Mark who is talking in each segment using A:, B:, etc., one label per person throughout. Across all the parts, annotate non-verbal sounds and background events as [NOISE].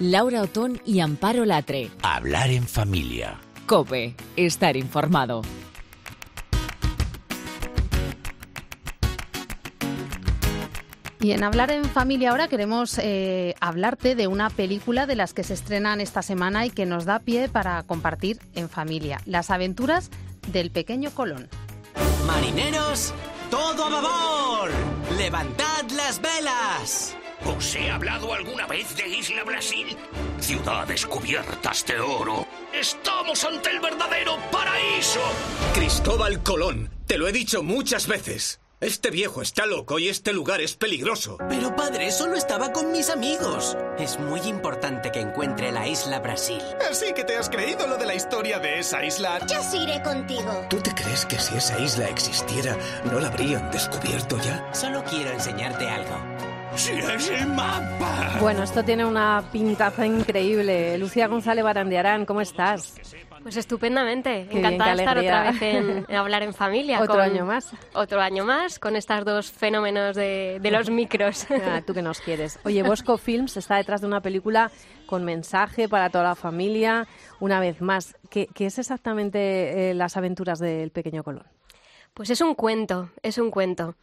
A: Laura Otón y Amparo Latre.
B: Hablar en familia.
A: Cope, estar informado.
C: Y en Hablar en Familia ahora queremos eh, hablarte de una película de las que se estrenan esta semana y que nos da pie para compartir en familia. Las aventuras del pequeño Colón.
D: Marineros, todo a babor. Levantad las velas.
E: ¿Os he hablado alguna vez de Isla Brasil? Ciudades cubiertas de oro. Estamos ante el verdadero paraíso.
F: Cristóbal Colón, te lo he dicho muchas veces. Este viejo está loco y este lugar es peligroso.
D: Pero padre, solo estaba con mis amigos. Es muy importante que encuentre la isla Brasil.
F: Así que te has creído lo de la historia de esa isla.
G: Yo sí iré contigo.
F: ¿Tú te crees que si esa isla existiera, no la habrían descubierto ya?
D: Solo quiero enseñarte algo.
E: ¡Si es el mapa!
H: Bueno, esto tiene una pintaza increíble. Lucía González Barandiarán, ¿cómo estás?
I: Pues estupendamente.
H: Qué
I: Encantada de estar otra vez en, en [LAUGHS] Hablar en Familia.
H: Otro
I: con-
H: año más.
I: Otro año más con estos dos fenómenos de, de los micros. [LAUGHS]
H: Ah, tú que nos quieres. Oye, Bosco Films está detrás de una película con mensaje para toda la familia. Una vez más, ¿qué, qué es exactamente eh, las aventuras del pequeño Colón?
I: Pues es un cuento, es un cuento.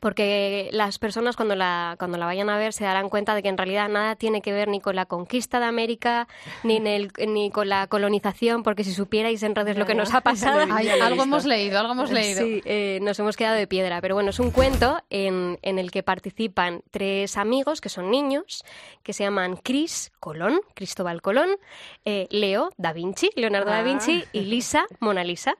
I: Porque las personas cuando la, cuando la vayan a ver se darán cuenta de que en realidad nada tiene que ver ni con la conquista de América, ni, en el, ni con la colonización, porque si supierais en redes lo que nos ha pasado, [LAUGHS]
C: Ay, algo hemos leído, algo hemos leído.
I: Sí, eh, nos hemos quedado de piedra. Pero bueno, es un cuento en, en el que participan tres amigos que son niños, que se llaman Cris Colón, Cristóbal Colón, eh, Leo da Vinci, Leonardo da
H: Ah.
I: Vinci y Lisa Mona Lisa.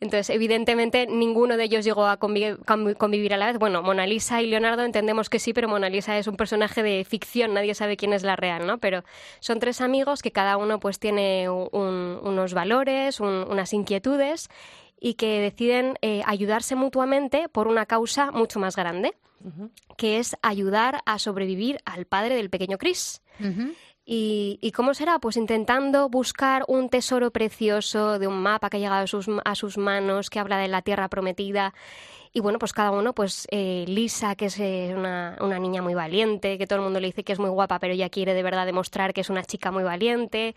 I: Entonces, evidentemente, ninguno de ellos llegó a convi- convi- convivir a la vez. Bueno, Mona Lisa y Leonardo entendemos que sí, pero Mona Lisa es un personaje de ficción, nadie sabe quién es la real, ¿no? Pero son tres amigos que cada uno pues tiene un- unos valores, un- unas inquietudes y que deciden eh, ayudarse mutuamente por una causa mucho más grande, que es ayudar a sobrevivir al padre del pequeño Chris. ¿Y, y cómo será? Pues intentando buscar un tesoro precioso de un mapa que ha llegado a sus, a sus manos, que habla de la tierra prometida. Y bueno, pues cada uno, pues eh, Lisa, que es eh, una, una niña muy valiente, que todo el mundo le dice que es muy guapa, pero ella quiere de verdad demostrar que es una chica muy valiente.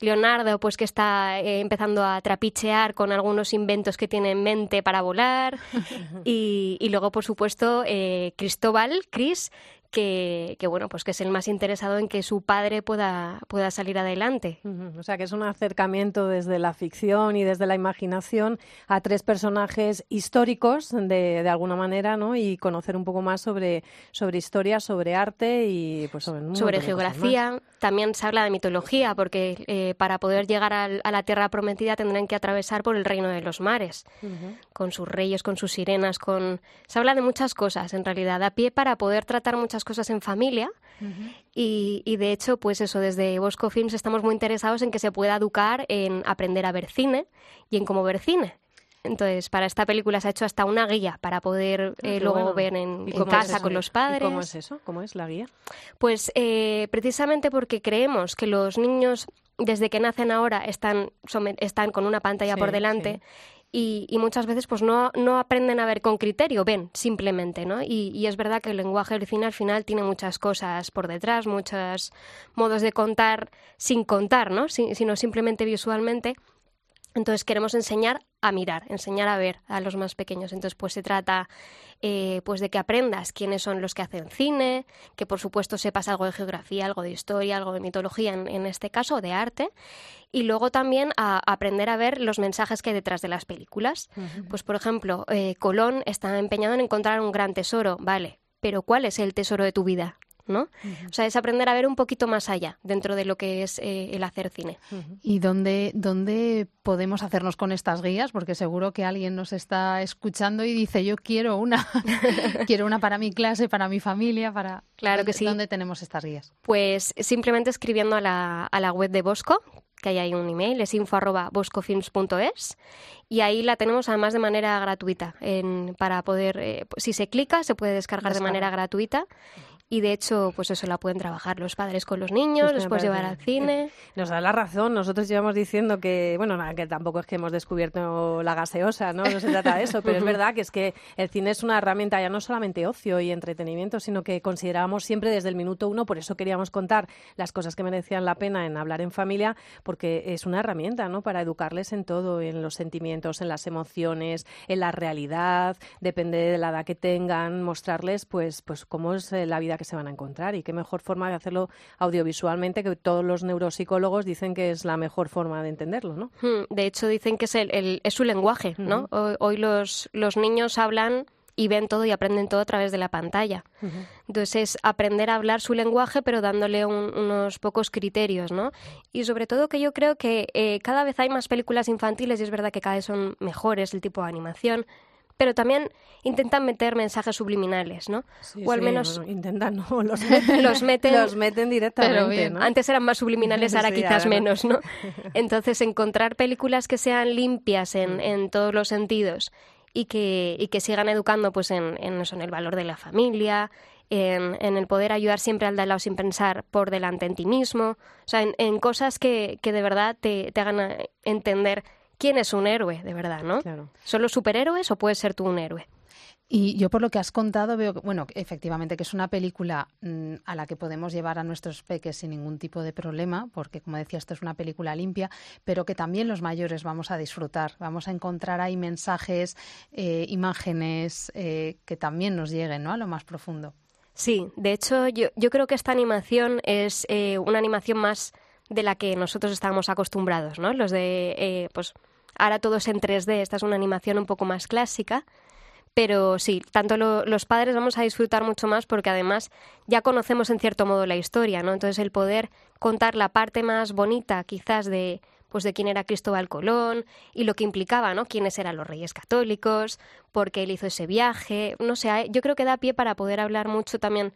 I: Leonardo, pues que está eh, empezando a trapichear con algunos inventos que tiene en mente para volar. [LAUGHS] y, y luego, por supuesto, eh, Cristóbal, Chris, que, que, bueno, pues que es el más interesado en que su padre pueda, pueda salir adelante.
H: O sea, que es un acercamiento desde la ficción y desde la imaginación a tres personajes históricos, de, de alguna manera, ¿no? Y conocer un poco más sobre, sobre historia, sobre arte y pues sobre,
I: geografía. También se habla de mitología, porque eh, para poder llegar al- a la tierra prometida tendrán que atravesar por el reino de los mares, con sus reyes, con sus sirenas, con... Se habla de muchas cosas, en realidad, da pie para poder tratar muchas cosas en familia. y, y, de hecho, pues eso, desde Bosco Films estamos muy interesados en que se pueda educar en aprender a ver cine y en cómo ver cine. Entonces, para esta película se ha hecho hasta una guía para poder
H: Ah,
I: eh, luego
H: bueno.
I: ver en,
H: ¿Y
I: en
H: cómo es
I: casa con los
H: ¿Y
I: padres.
H: ¿Cómo es eso? ¿Cómo es la guía?
I: Pues eh, precisamente porque creemos que los niños desde que nacen ahora están, con una pantalla
H: Sí,
I: por delante y, y muchas veces pues no, no aprenden a ver con criterio, ven simplemente, ¿no? Y, y es verdad que el lenguaje del cine al final tiene muchas cosas por detrás, muchos modos de contar sin contar, ¿no? Si- sino simplemente visualmente. Entonces queremos enseñar a mirar, enseñar a ver a los más pequeños. Entonces pues se trata eh, pues de que aprendas quiénes son los que hacen cine, que por supuesto sepas algo de geografía, algo de historia, algo de mitología en, en este caso, de arte, y luego también a aprender a ver los mensajes que hay detrás de las películas. Pues por ejemplo, eh, Colón está empeñado en encontrar un gran tesoro, vale, pero ¿cuál es el tesoro de tu vida? ¿No? O sea, es aprender a ver un poquito más allá dentro de lo que es eh, el hacer cine.
C: ¿Y dónde, dónde podemos hacernos con estas guías? Porque seguro que alguien nos está escuchando y dice, yo quiero una, [LAUGHS] [LAUGHS] quiero una para mi clase, para mi familia, para...
I: Claro que
C: ¿Dónde-
I: sí.
C: ¿Dónde tenemos estas guías?
I: Pues simplemente escribiendo a la, a la web de Bosco, que ahí hay un email, es info arroba boscofilms.es y ahí la tenemos además de manera gratuita en- para poder, eh, pues, si se clica, se puede descargar de manera gratuita y de hecho, pues eso la pueden trabajar los padres con los niños, después llevar al cine.
H: Nos da la razón, nosotros llevamos diciendo que, bueno, que tampoco es que hemos descubierto la gaseosa, ¿no? No se trata de eso, pero es [LAUGHS] verdad que es que el cine es una herramienta ya no solamente ocio y entretenimiento, sino que considerábamos siempre desde el minuto uno, por eso queríamos contar las cosas que merecían la pena en hablar en familia, porque es una herramienta, ¿no? Para educarles en todo, en los sentimientos, en las emociones, en la realidad, depende de la edad que tengan, mostrarles, pues, pues cómo es eh, la vida que se van a encontrar y qué mejor forma de hacerlo audiovisualmente que todos los neuropsicólogos dicen que es la mejor forma de entenderlo, ¿no?
I: Hmm, de hecho dicen que es, el, es su lenguaje, ¿no? Hoy, los, los niños hablan y ven todo y aprenden todo a través de la pantalla. Entonces es aprender a hablar su lenguaje, pero dándole unos pocos criterios, ¿no? Y sobre todo que yo creo que eh, cada vez hay más películas infantiles y es verdad que cada vez son mejores el tipo de animación, pero también intentan meter mensajes subliminales, ¿no?
H: o al menos intentan, no, [LAUGHS] [LAUGHS] los meten, los meten, los meten directamente. ¿no?
I: Antes eran más subliminales, ahora [LAUGHS] quizás menos, ¿no? Entonces encontrar películas que sean limpias en, mm. en todos los sentidos y que, y que sigan educando, pues en, en, eso, en el valor de la familia, en, en, el poder ayudar siempre al de al lado sin pensar por delante en ti mismo, o sea, en, en cosas que, que de verdad te, te hagan entender quién es un héroe, de verdad, ¿no? Claro. ¿Son los superhéroes o puedes ser tú un héroe?
C: Y yo por lo que has contado veo, bueno, efectivamente que es una película mm, a la que podemos llevar a nuestros peques sin ningún tipo de problema, porque como decía, esto es una película limpia, pero que también los mayores vamos a disfrutar. Vamos a encontrar ahí mensajes, eh, imágenes eh, que también nos lleguen ¿no? a lo más profundo.
I: Sí, de hecho yo, yo creo que esta animación es eh, una animación más de la que nosotros estábamos acostumbrados, ¿no? Los de, eh, pues, ahora todo es en 3D, esta es una animación un poco más clásica, pero sí, tanto los padres vamos a disfrutar mucho más porque además ya conocemos en cierto modo la historia, ¿no? Entonces el poder contar la parte más bonita quizás de pues de quién era Cristóbal Colón y lo que implicaba, ¿no? Quiénes eran los reyes católicos, por qué él hizo ese viaje, no sé, yo creo que da pie para poder hablar mucho también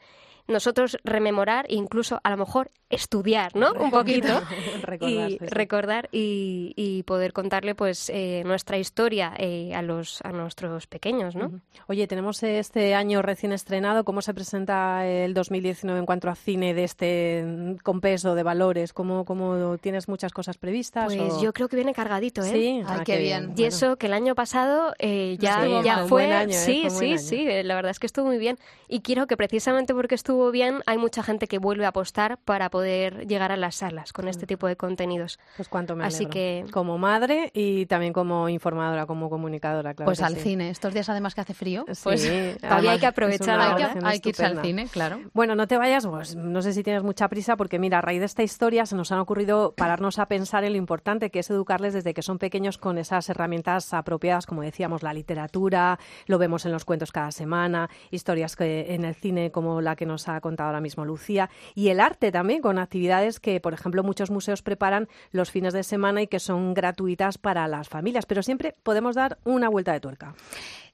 I: nosotros rememorar e incluso a lo mejor estudiar, ¿no? Un poquito [LAUGHS] y recordar y, poder contarle pues eh, nuestra historia eh, a los a nuestros pequeños, ¿no?
H: Oye, tenemos este año recién estrenado. ¿Cómo se presenta el 2019 en cuanto a cine de este compeso de valores? ¿Cómo, cómo tienes muchas cosas previstas?
I: Pues yo creo que viene cargadito, ¿eh?
H: Sí,
C: ah, qué bien.
I: Y eso que el año pasado eh, ya, ya fue, sí, sí, sí. La verdad es que estuvo muy bien. Y quiero que precisamente porque estuvo bien, hay mucha gente que vuelve a apostar para poder llegar a las salas con este tipo de contenidos.
H: Pues cuánto me Así que como madre y también como informadora, como comunicadora, claro.
C: Pues al cine. Estos días además que hace frío,
I: pues [LAUGHS] todavía hay que aprovechar,
C: hay que, irse al cine, claro.
H: Bueno, no te vayas, pues no sé si tienes mucha prisa porque mira, a raíz de esta historia se nos han ocurrido pararnos a pensar en lo importante que es educarles desde que son pequeños con esas herramientas apropiadas, como decíamos, la literatura, lo vemos en los cuentos cada semana, historias que en el cine como la que ha contado ahora mismo Lucía, y el arte también, con actividades que, por ejemplo, muchos museos preparan los fines de semana y que son gratuitas para las familias, pero siempre podemos dar una vuelta de tuerca.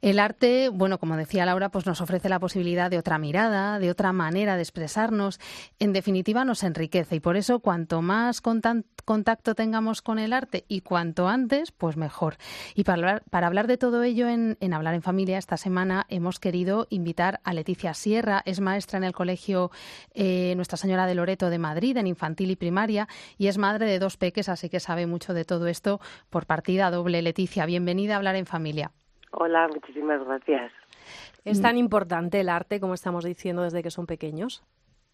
C: El arte, bueno, como decía Laura, pues nos ofrece la posibilidad de otra mirada, de otra manera de expresarnos. En definitiva, nos enriquece y por eso cuanto más contacto tengamos con el arte y cuanto antes, pues mejor. Y para hablar, para hablar de todo ello en, Hablar en Familia, esta semana hemos querido invitar a Leticia Sierra, es maestra en el Colegio eh, Nuestra Señora de Loreto de Madrid, en infantil y primaria, y es madre de dos peques, así que sabe mucho de todo esto por partida doble. Leticia, bienvenida a Hablar en Familia.
G: Hola, muchísimas gracias.
H: ¿Es tan importante el arte como estamos diciendo desde que son pequeños?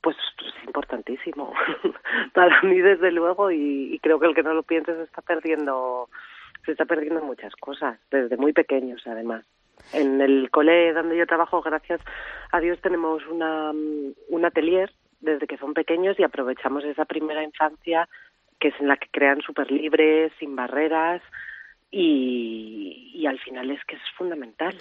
G: Pues, es importantísimo. [LAUGHS] Para mí, desde luego, y, creo que el que no lo piense se está perdiendo, se está perdiendo muchas cosas, desde muy pequeños además. En el cole donde yo trabajo, gracias a Dios, tenemos una, un atelier desde que son pequeños y aprovechamos esa primera infancia que es en la que crean súper libres, sin barreras, y, al final es que es fundamental.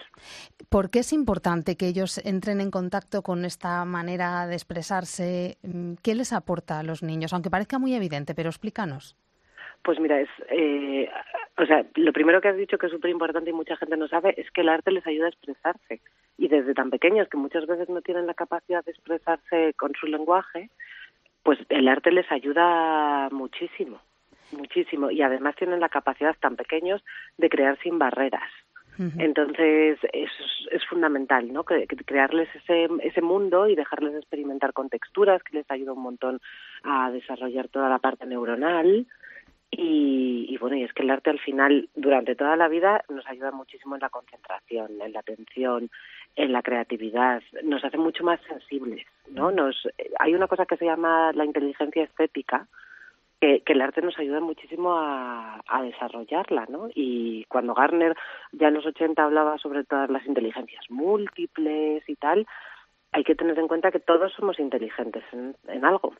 C: ¿Por qué es importante que ellos entren en contacto con esta manera de expresarse? Mm, ¿Qué les aporta a los niños? Aunque parezca muy evidente, pero explícanos.
G: Pues mira, es, eh, o sea, lo primero que has dicho que es súper importante y mucha gente no sabe es que el arte les ayuda a expresarse. Y desde tan pequeños que muchas veces no tienen la capacidad de expresarse con su lenguaje, pues el arte les ayuda muchísimo muchísimo y además tienen la capacidad tan pequeños de crear sin barreras. Entonces, es, es fundamental, ¿no? crearles ese, ese mundo y dejarles experimentar con texturas, que les ayuda un montón a desarrollar toda la parte neuronal. Y, y, bueno, y es que el arte al final, durante toda la vida, nos ayuda muchísimo en la concentración, en la atención, en la creatividad, nos hace mucho más sensibles, ¿no? Nos, hay una cosa que se llama la inteligencia estética, que, el arte nos ayuda muchísimo a, desarrollarla, ¿no? Y cuando Garner ya en los 80 hablaba sobre todas las inteligencias múltiples y tal, hay que tener en cuenta que todos somos inteligentes en, en algo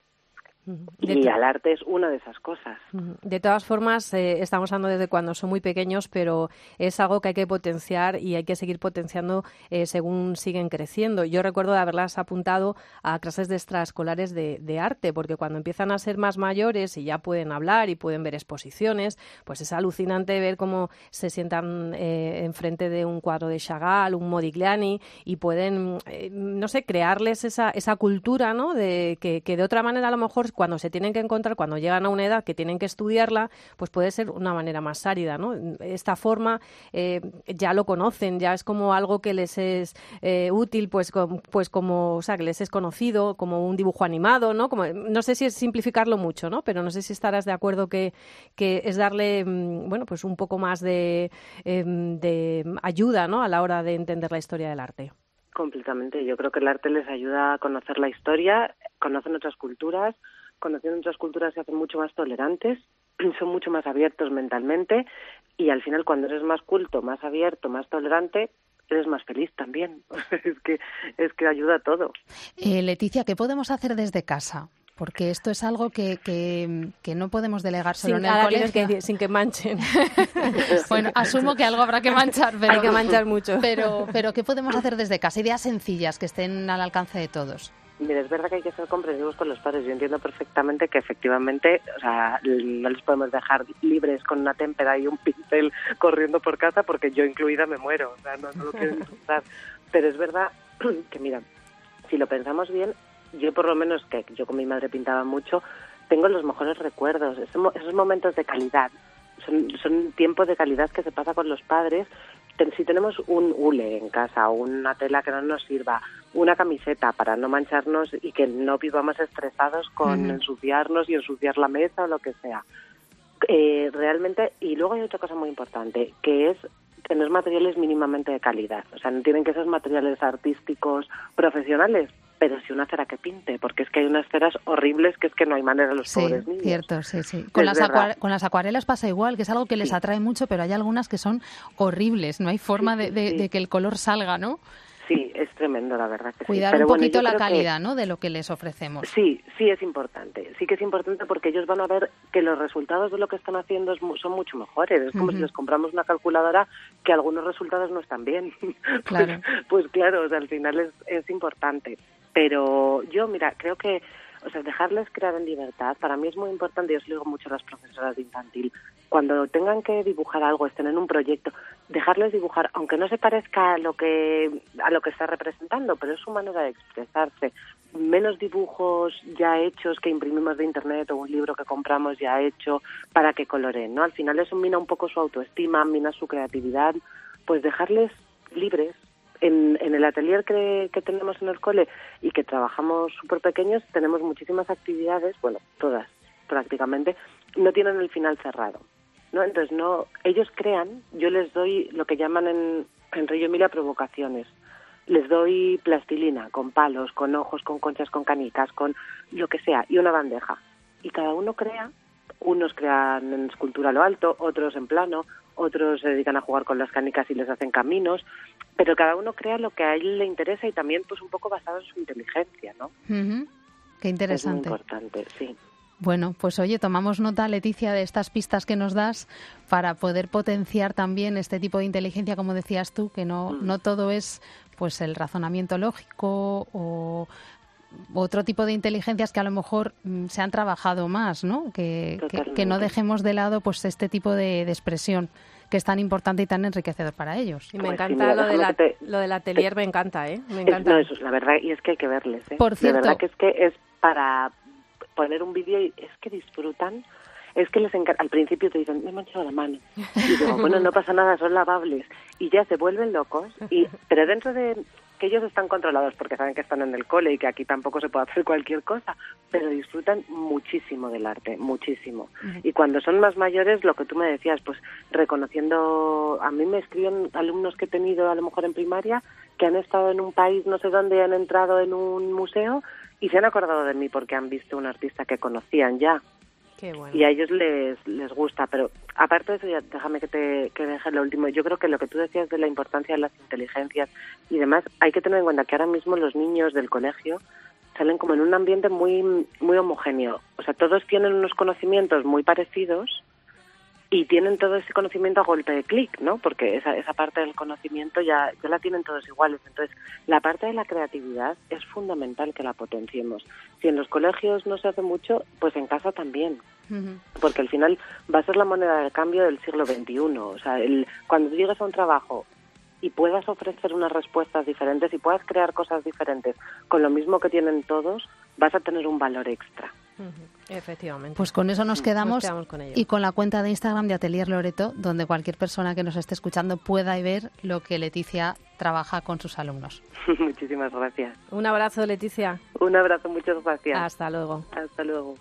G: y al arte es una de esas cosas.
H: De todas formas, eh, estamos hablando desde cuando son muy pequeños, pero es algo que hay que potenciar y hay que seguir potenciando eh, según siguen creciendo. Yo recuerdo de haberlas apuntado a clases de extraescolares de, arte, porque cuando empiezan a ser más mayores y ya pueden hablar y pueden ver exposiciones, pues es alucinante ver cómo se sientan eh, enfrente de un cuadro de Chagall, un Modigliani y pueden, no sé, crearles esa, esa cultura, ¿no? De que, que de otra manera a lo mejor cuando se tienen que encontrar, cuando llegan a una edad que tienen que estudiarla, pues puede ser una manera más árida, ¿no? Esta forma eh, ya lo conocen, ya es como algo que les es eh, útil, pues, pues como, o sea, que les es conocido, como un dibujo animado, ¿no? Como, no sé si es simplificarlo mucho, ¿no? Pero no sé si estarás de acuerdo que, que es darle, mm, bueno, pues un poco más de, em, de ayuda, ¿no? A la hora de entender la historia del arte.
G: Completamente. Yo creo que el arte les ayuda a conocer la historia, conocen otras culturas, conociendo otras culturas se hacen mucho más tolerantes, [CLEARS THROAT] son mucho más abiertos mentalmente y al final cuando eres más culto, más abierto, más tolerante, eres más feliz también. [LAUGHS] es que es que ayuda a todo.
C: Eh, Leticia, ¿qué podemos hacer desde casa? Porque esto es algo que, que, no podemos delegar solo en el colegio.
H: sin que manchen. [LAUGHS]
C: bueno, asumo que algo habrá que manchar, pero,
H: hay que manchar mucho.
C: Pero, pero ¿qué podemos hacer desde casa? Ideas sencillas que estén al alcance de todos.
G: Mira, es verdad que hay que ser comprensivos con los padres. Yo entiendo perfectamente que efectivamente, o sea, no les podemos dejar libres con una témpera y un pincel corriendo por casa porque yo incluida me muero, o sea, no, lo quiero disfrutar. Pero es verdad que, mira, si lo pensamos bien, yo por lo menos que yo con mi madre pintaba mucho, tengo los mejores recuerdos, esos, momentos de calidad. Son, son tiempos de calidad que se pasa con los padres si tenemos un hule en casa, una tela que no nos sirva, una camiseta para no mancharnos y que no vivamos estresados con ensuciarnos y ensuciar la mesa o lo que sea. Eh, realmente, y luego hay otra cosa muy importante, que es tener materiales mínimamente de calidad. O sea, no tienen que ser materiales artísticos profesionales, pero si una cera que pinte, porque es que hay unas ceras horribles que es que no hay manera de los pobres niños.
C: cierto, sí, sí. Con las, con las, acuarelas pasa igual, que es algo que les atrae mucho, pero hay algunas que son horribles, no hay forma de, que el color salga, ¿no?
G: Sí, es tremendo, la verdad. Que
C: Cuidar un poquito la calidad, ¿no? De lo que les ofrecemos.
G: Sí, sí es importante. Sí que es importante porque ellos van a ver que los resultados de lo que están haciendo son mucho mejores. Es como si les compramos una calculadora que algunos resultados no están bien. [LAUGHS] Pues, claro. pues, claro, o sea, al final es, es importante. Pero yo, mira, creo que o sea, dejarles crear en libertad, para mí es muy importante, yo os lo digo mucho a las profesoras de infantil, cuando tengan que dibujar algo, estén en un proyecto, dejarles dibujar, aunque no se parezca a lo que, a lo que está representando, pero es su manera de expresarse. Menos dibujos ya hechos que imprimimos de internet o un libro que compramos ya hecho para que coloreen, ¿no? Al final eso mina un poco su autoestima, mina su creatividad, pues dejarles libres, en, el atelier que, tenemos en el cole y que trabajamos súper pequeños, tenemos muchísimas actividades, bueno, todas prácticamente, no tienen el final cerrado. ¿no? Entonces, no, ellos crean, yo les doy lo que llaman en, en Río Emilia provocaciones. Les doy plastilina, con palos, con ojos, con conchas, con canicas, con lo que sea, y una bandeja. Y cada uno crea, unos crean en escultura a lo alto, otros en plano, otros se dedican a jugar con las canicas y les hacen caminos, pero cada uno crea lo que a él le interesa y también pues un poco basado en su inteligencia, ¿no?
C: Qué interesante.
G: Es muy importante, sí.
C: Bueno, pues oye, tomamos nota, Leticia, de estas pistas que nos das para poder potenciar también este tipo de inteligencia, como decías tú, que no, mm. no todo es pues el razonamiento lógico o otro tipo de inteligencias que a lo mejor mm, se han trabajado más, ¿no? Que, que, no dejemos de lado pues este tipo de, expresión que es tan importante y tan enriquecedor para ellos.
H: Y me pues encanta lo, de la, lo del atelier, me encanta, ¿eh? Me
G: encanta. no, eso es la verdad, y es que hay que verles, ¿eh?
C: Por cierto.
G: verdad que es que es para poner un vídeo y es que disfrutan es que les encanta. Al principio te dicen, me he manchado la mano. Y digo, bueno, no pasa nada, son lavables. Y ya se vuelven locos. Y, pero dentro de que ellos están controlados porque saben que están en el cole y que aquí tampoco se puede hacer cualquier cosa, pero disfrutan muchísimo del arte, muchísimo. Y cuando son más mayores, lo que tú me decías, pues reconociendo, a mí me escriben alumnos que he tenido a lo mejor en primaria que han estado en un país no sé dónde, han entrado en un museo y se han acordado de mí porque han visto un artista que conocían ya. Y a ellos les, les gusta, pero aparte de eso, ya déjame que te que deje lo último. Yo creo que lo que tú decías de la importancia de las inteligencias y demás, hay que tener en cuenta que ahora mismo los niños del colegio salen como en un ambiente muy muy homogéneo. O sea, todos tienen unos conocimientos muy parecidos y tienen todo ese conocimiento a golpe de clic, ¿no? Porque esa, esa parte del conocimiento ya, ya la tienen todos iguales. Entonces, la parte de la creatividad es fundamental que la potenciemos. Si en los colegios no se hace mucho, pues en casa también. Porque al final va a ser la moneda de cambio del siglo XXI. O sea, el, cuando llegues a un trabajo y puedas ofrecer unas respuestas diferentes y puedas crear cosas diferentes con lo mismo que tienen todos, vas a tener un valor extra.
H: Efectivamente.
C: Pues con eso nos quedamos, y con la cuenta de Instagram de Atelier Loreto, donde cualquier persona que nos esté escuchando pueda ver lo que Leticia trabaja con sus alumnos. [LAUGHS]
G: Muchísimas gracias.
H: Un abrazo, Leticia.
G: Un abrazo, muchas gracias.
H: Hasta luego.
G: Hasta luego.